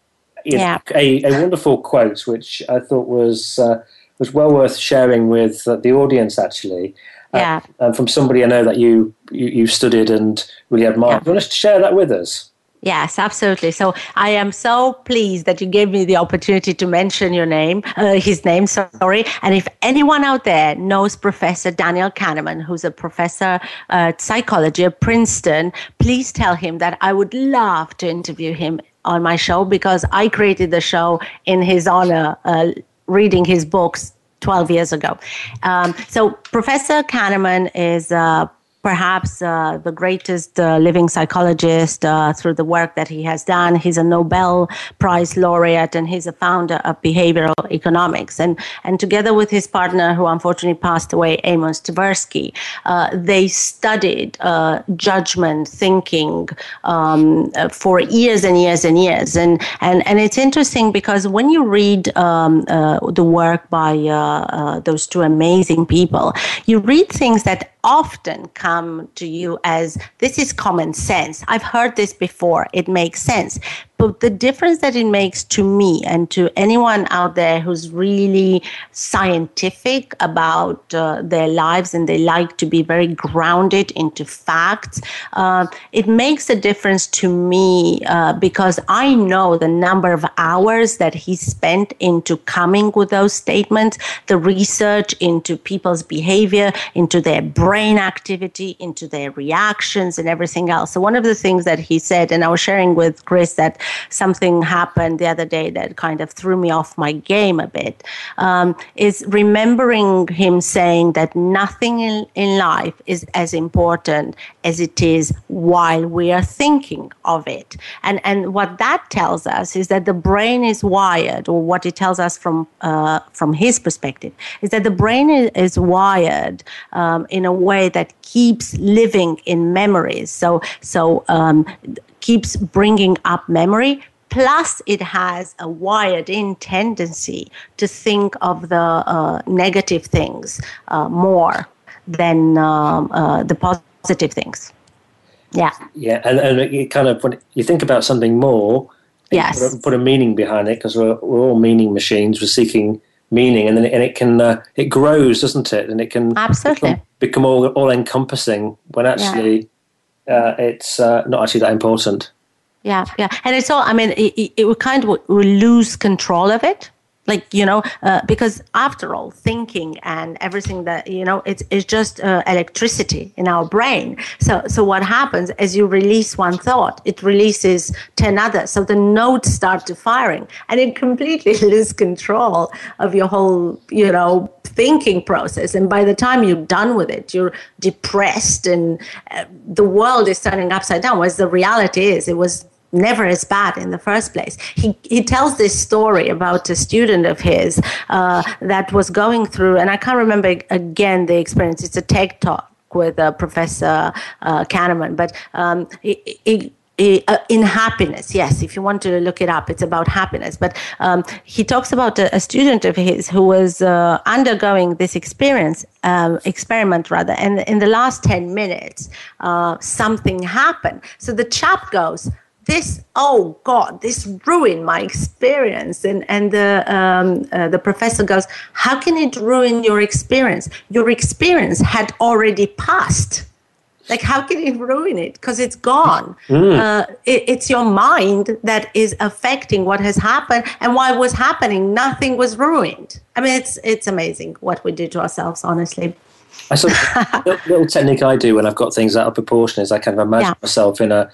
yeah. a, a wonderful quote, which I thought was uh, was well worth sharing with uh, the audience. Actually, uh, yeah, from somebody I know that you you, you studied and really admired. Yeah. Do you want to share that with us? Yes, absolutely. So I am so pleased that you gave me the opportunity to mention your name, uh, his name, sorry. And if anyone out there knows Professor Daniel Kahneman, who's a professor uh, psychology at Princeton, please tell him that I would love to interview him on my show because I created the show in his honor, uh, reading his books 12 years ago. Um, so Professor Kahneman is a perhaps uh, the greatest uh, living psychologist uh, through the work that he has done. He's a Nobel Prize laureate and he's a founder of behavioral economics. And, and together with his partner, who unfortunately passed away, Amos Tversky, uh, they studied uh, judgment thinking um, for years and years and years. And, and, and it's interesting because when you read um, uh, the work by those two amazing people, you read things that often come to you as this is common sense. I've heard this before. It makes sense. But the difference that it makes to me and to anyone out there who's really scientific about uh, their lives and they like to be very grounded into facts, uh, it makes a difference to me uh, because I know the number of hours that he spent into coming with those statements, the research into people's behavior, into their brain activity, into their reactions, and everything else. So, one of the things that he said, and I was sharing with Chris that something happened the other day that kind of threw me off my game a bit. Um, is remembering him saying that nothing in, in life is as important as it is while we are thinking of it. And, and what that tells us is that the brain is wired, or what it tells us from, uh, from his perspective, is that the brain is, is wired um, in a way that keeps living in memories. So, so um, keeps bringing up memory. Plus, it has a wired in tendency to think of the uh, negative things uh, more than um, uh, the positive things. Yeah. Yeah, and, and it kind of when you think about something more, yes, put a, put a meaning behind it because we're, we're all meaning machines. We're seeking meaning, and then it, and it can uh, it grows, doesn't it? And it can absolutely become, become all all encompassing when actually yeah. Uh, it's uh, not actually that important. Yeah, yeah, and it's all. I mean, it, it, it kind of we lose control of it like you know uh, because after all thinking and everything that you know it's, it's just uh, electricity in our brain. So so what happens as you release one thought it releases 10 others so the nodes start to firing and it completely loses control of your whole you know thinking process. And by the time you're done with it you're depressed and uh, the world is turning upside down. Whereas the reality is it was never as bad in the first place. He, he tells this story about a student of his uh, that was going through, and I can't remember again the experience. It's a TED talk with uh, Professor uh, Kahneman, but um, it, uh, in happiness yes if you want to look it up it's about happiness but um, he talks about a, a, student of his who was uh, undergoing this experience um, experiment rather and in the last 10 minutes uh, something happened so the chap goes this oh god this ruined my experience. And and the um, uh, the professor goes how can it ruin your experience? Your experience had already passed. Like how can it ruin it? Because it's gone. Mm. uh, it, it's your mind that is affecting what has happened. And it was happening nothing was ruined. I mean it's it's amazing what we do to ourselves honestly. I sort of, little technique I do when I've got things out of proportion is I kind of imagine yeah. myself in a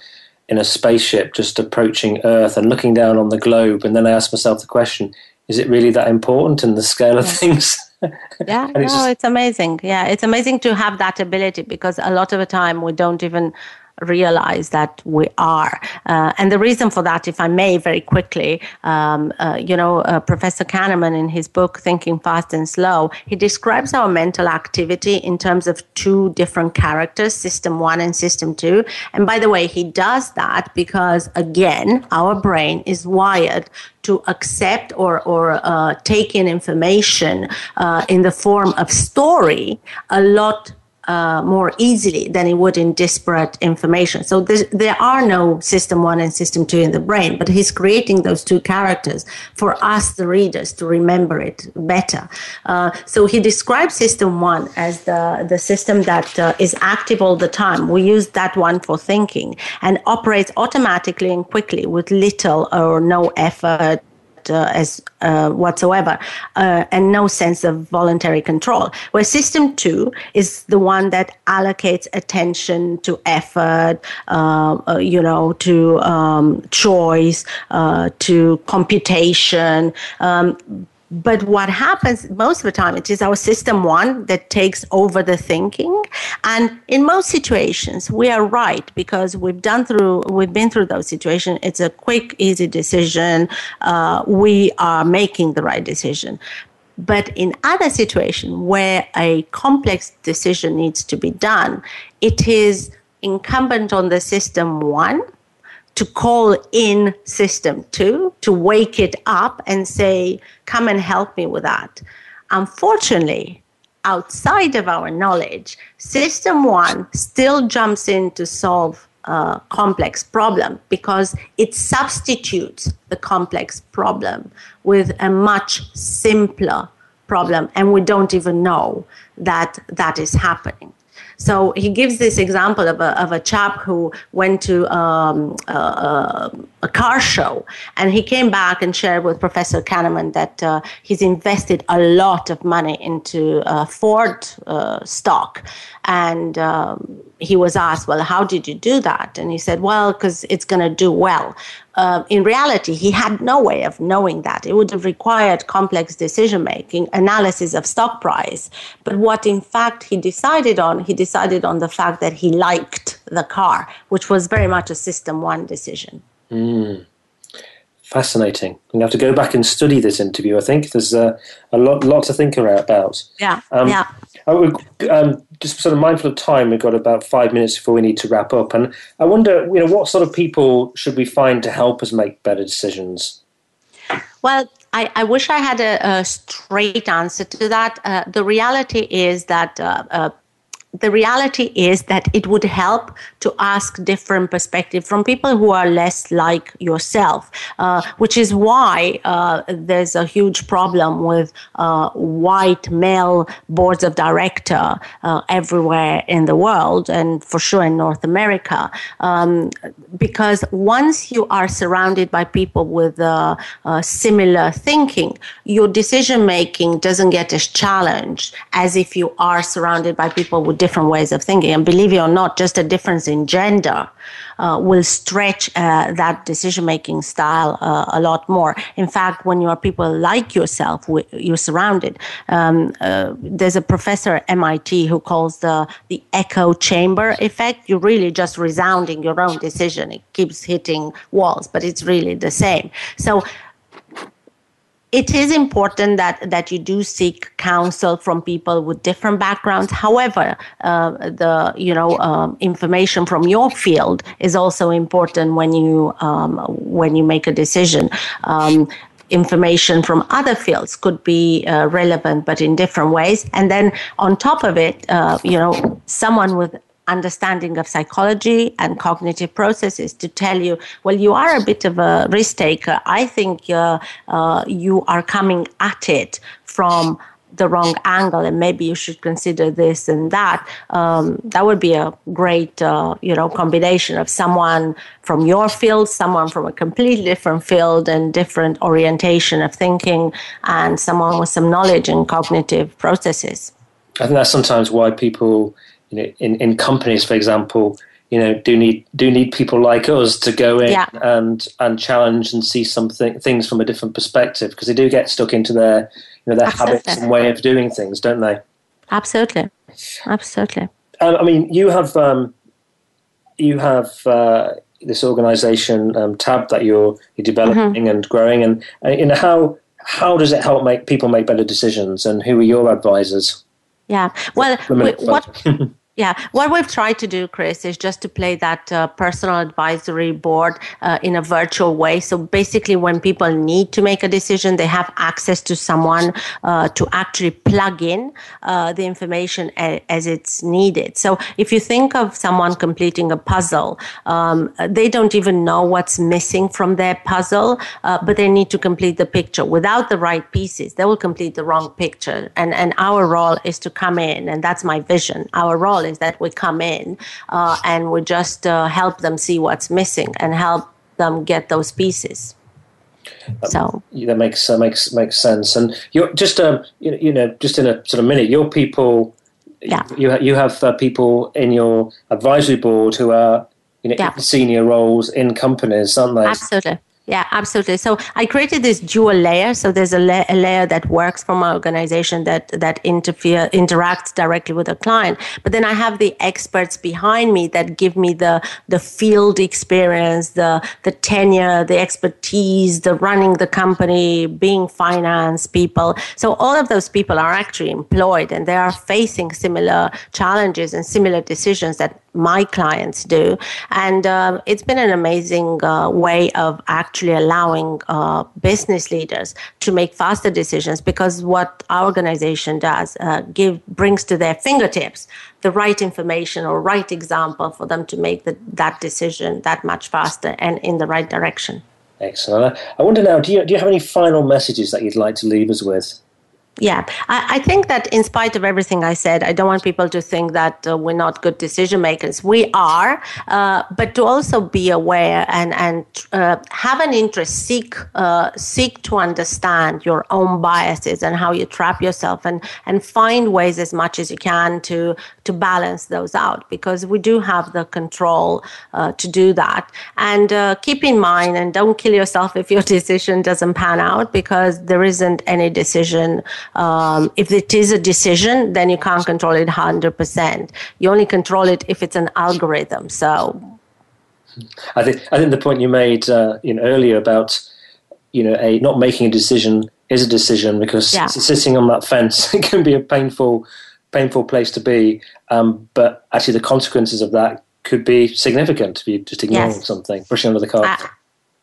in a spaceship just approaching Earth and looking down on the globe. And then I ask myself the question is it really that important in the scale of things? yeah, no, just, it's amazing. Yeah, it's amazing to have that ability because a lot of the time we don't even realize that we are. Uh, and the reason for that, if I may, very quickly, um, uh, you know, uh, Professor Kahneman in his book Thinking Fast and Slow, he describes our mental activity in terms of two different characters, system one and system two. And by the way, he does that because, again, our brain is wired to accept or, or uh, take in information uh, in the form of story a lot uh, more easily than it would in disparate information. So there are no system one and system two in the brain, but he's creating those two characters for us, the readers, to remember it better. Uh, so he describes system one as the, the system that uh, is active all the time. We use that one for thinking and operates automatically and quickly with little or no effort uh, as uh, whatsoever, uh, and no sense of voluntary control. Where system two is the one that allocates attention to effort, uh, uh, you know, to um, choice, to computation. Um, but what happens most of the time, it is our system one that takes over the thinking. And in most situations, we are right because we've done through, we've been through those situations. It's a quick, easy decision. Uh, we are making the right decision. But in other situations where a complex decision needs to be done, it is incumbent on the system one to call in system two, to wake it up and say, come and help me with that. Unfortunately, outside of our knowledge, system one still jumps in to solve a complex problem because it substitutes the complex problem with a much simpler problem, and we don't even know that that is happening. So he gives this example of a, of a chap who went to um, a, a, car show and he came back and shared with Professor Kahneman that uh, he's invested a lot of money into uh, Ford uh, stock. And um, he was asked, Well, how did you do that? And he said, Well, because it's going to do well. Uh, in reality, he had no way of knowing that. It would have required complex decision making, analysis of stock price. But what in fact he decided on, he decided on the fact that he liked the car, which was very much a system one decision. Mm. Fascinating. You have to go back and study this interview. I think there's uh, a lot, lot to think about. Yeah, um, yeah. I um, just sort of mindful of time. We've got about five minutes before we need to wrap up, and I wonder, you know, what sort of people should we find to help us make better decisions? Well, I, I wish I had a, a straight answer to that. Uh, the reality is that uh, uh, the reality is that it would help to ask different perspective from people who are less like yourself, uh, which is why uh, there's a huge problem with uh, white male boards of director uh, everywhere in the world, and for sure in North America, um, because once you are surrounded by people with uh, uh, similar thinking, your decision making doesn't get as challenged as if you are surrounded by people with different ways of thinking. And believe it or not, just a difference in gender uh, will stretch uh, that decision making style uh, a lot more. In fact, when you are people like yourself, you're surrounded. Um, uh, there's a professor at MIT who calls the the echo chamber effect. You're really just resounding your own decision. It keeps hitting walls, but it's really the same. So it is important that that you do seek counsel from people with different backgrounds. However, uh, the you know um, information from your field is also important when you um, when you make a decision. Um, information from other fields could be uh, relevant, but in different ways. And then on top of it, uh, you know, someone with understanding of psychology and cognitive processes to tell you, well, you are a bit of a risk taker. I think uh, uh, you are coming at it from the wrong angle and maybe you should consider this and that um, that would be a great uh, you know combination of someone from your field someone from a completely different field and different orientation of thinking and someone with some knowledge in cognitive processes i think that's sometimes why people you know, in, in companies, for example, you know, do need do need people like us to go in yeah. and and challenge and see something things from a different perspective because they do get stuck into their you know their Absolutely. habits and way of doing things, don't they? Absolutely, absolutely. Um, I mean, you have um, you have uh, this organisation um, tab that you're you're developing mm-hmm. and growing, and uh, you know how how does it help make people make better decisions, and who are your advisors? Yeah, well, what Yeah, what we've tried to do, Chris, is just to play that uh, personal advisory board uh, in a virtual way. So basically, when people need to make a decision, they have access to someone uh, to actually plug in uh, the information a- as it's needed. So if you think of someone completing a puzzle, um, they don't even know what's missing from their puzzle, uh, but they need to complete the picture. Without the right pieces, they will complete the wrong picture. And and our role is to come in, and that's my vision. Our role that we come in uh, and we just uh, help them see what's missing and help them get those pieces. So that makes uh, makes makes sense. And you're just um you, you know just in a sort of minute, your people. Yeah. You you have uh, people in your advisory board who are you know yeah. senior roles in companies, aren't they? Absolutely. Yeah, absolutely. So I created this dual layer. So there's a, la- a, layer that works for my organization that that interfere interacts directly with the client, but then I have the experts behind me that give me the the field experience, the the tenure, the expertise, the running the company, being finance people. So all of those people are actually employed and they are facing similar challenges and similar decisions that my clients do. And uh, it's been an amazing uh, way of actually allowing uh, business leaders to make faster decisions because what our organization does uh, give brings to their fingertips the right information or right example for them to make the, that decision that much faster and in the right direction. Excellent. I wonder now, do you, do you have any final messages that you'd like to leave us with? Yeah, I, I, think that in spite of everything I said, I don't want people to think that uh, we're not good decision makers. We are, uh, but to also be aware and and uh, have an interest, seek uh, seek to understand your own biases and how you trap yourself, and and find ways as much as you can to to balance those out because we do have the control uh, to do that. And uh, keep in mind, and don't kill yourself if your decision doesn't pan out because there isn't any decision. Um, if it is a decision, then you can't control it 100%. You only control it if it's an algorithm. So I think I think the point you made uh, you know earlier about you know a not making a decision is a decision because yeah. sitting on that fence it can be a painful painful place to be. Um, but actually, the consequences of that could be significant if you just ignore yes. something, pushing under the carpet.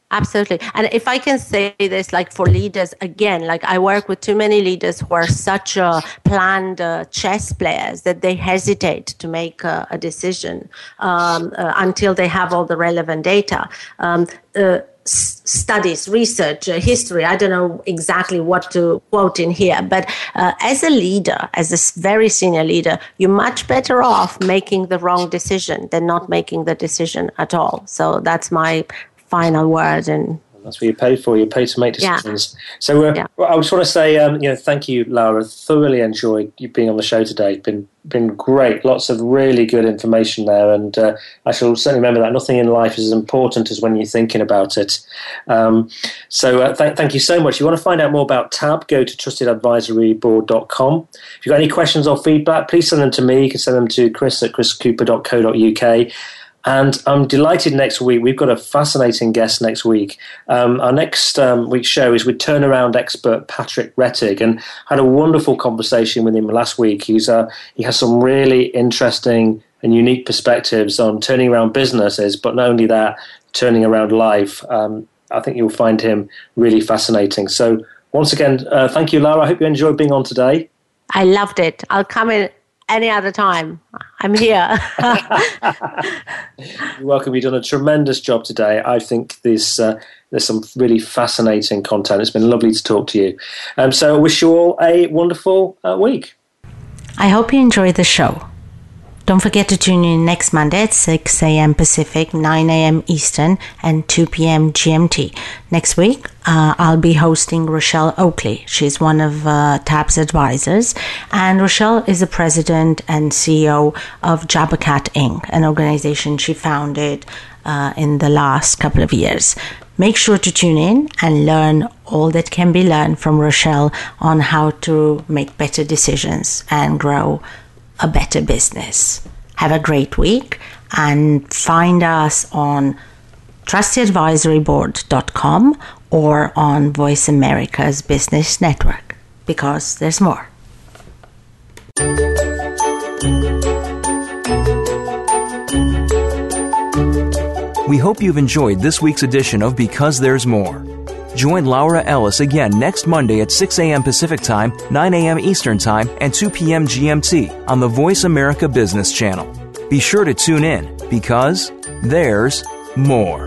Uh, absolutely. And if I can say this, like for leaders, again, like I work with too many leaders who are such uh, planned uh, chess players that they hesitate to make a decision um, uh, until they have all the relevant data. Um, uh, studies, research, uh, history. I don't know exactly what to quote in here, but uh, as a leader, as a very senior leader, you're much better off making the wrong decision than not making the decision at all. So that's my final word and that's what you pay for. You pay to make decisions. Yeah. So uh, yeah. I just want to say, um, you know, thank you, Laura. Thoroughly enjoyed you being on the show today. Been been great. Lots of really good information there, and uh, I shall certainly remember that nothing in life is as important as when you're thinking about it. Um, so uh, th- thank you so much. If you want to find out more about Tab, go to trustedadvisoryboard.com. If you've got any questions or feedback, please send them to me. You can send them to chris at chriscooper.co.uk. And I'm delighted next week. We've got a fascinating guest next week. Um, our next um, week's show is with turnaround expert Patrick Rettig, and had a wonderful conversation with him last week. He's uh, he has some really interesting and unique perspectives on turning around businesses, but not only that, turning around life. Um, I think you'll find him really fascinating. So once again, uh, thank you, Lara. I hope you enjoyed being on today. I loved it. I'll come in any other time. I'm here. You're welcome. You've done a tremendous job today. I think there's uh, there's some really fascinating content. It's been lovely to talk to you. Um, so I wish you all a wonderful uh, week. I hope you enjoyed the show. Don't forget to tune in next Monday at 6 a.m. Pacific, 9 a.m. Eastern, and 2 p.m. GMT. Next week, uh, I'll be hosting Rochelle Oakley. She's one of uh, TAB's advisors, and Rochelle is the president and CEO of Jabbercat Inc., an organization she founded uh, in the last couple of years. Make sure to tune in and learn all that can be learned from Rochelle on how to make better decisions and grow a better business. Have a great week and find us on trustedadvisoryboard.com or on Voice America's Business Network because there's more. We hope you've enjoyed this week's edition of Because There's More. Join Laura Ellis again next Monday at 6 a.m. Pacific Time, 9 a.m. Eastern Time, and 2 p.m. GMT on the Voice America Business Channel. Be sure to tune in because there's more.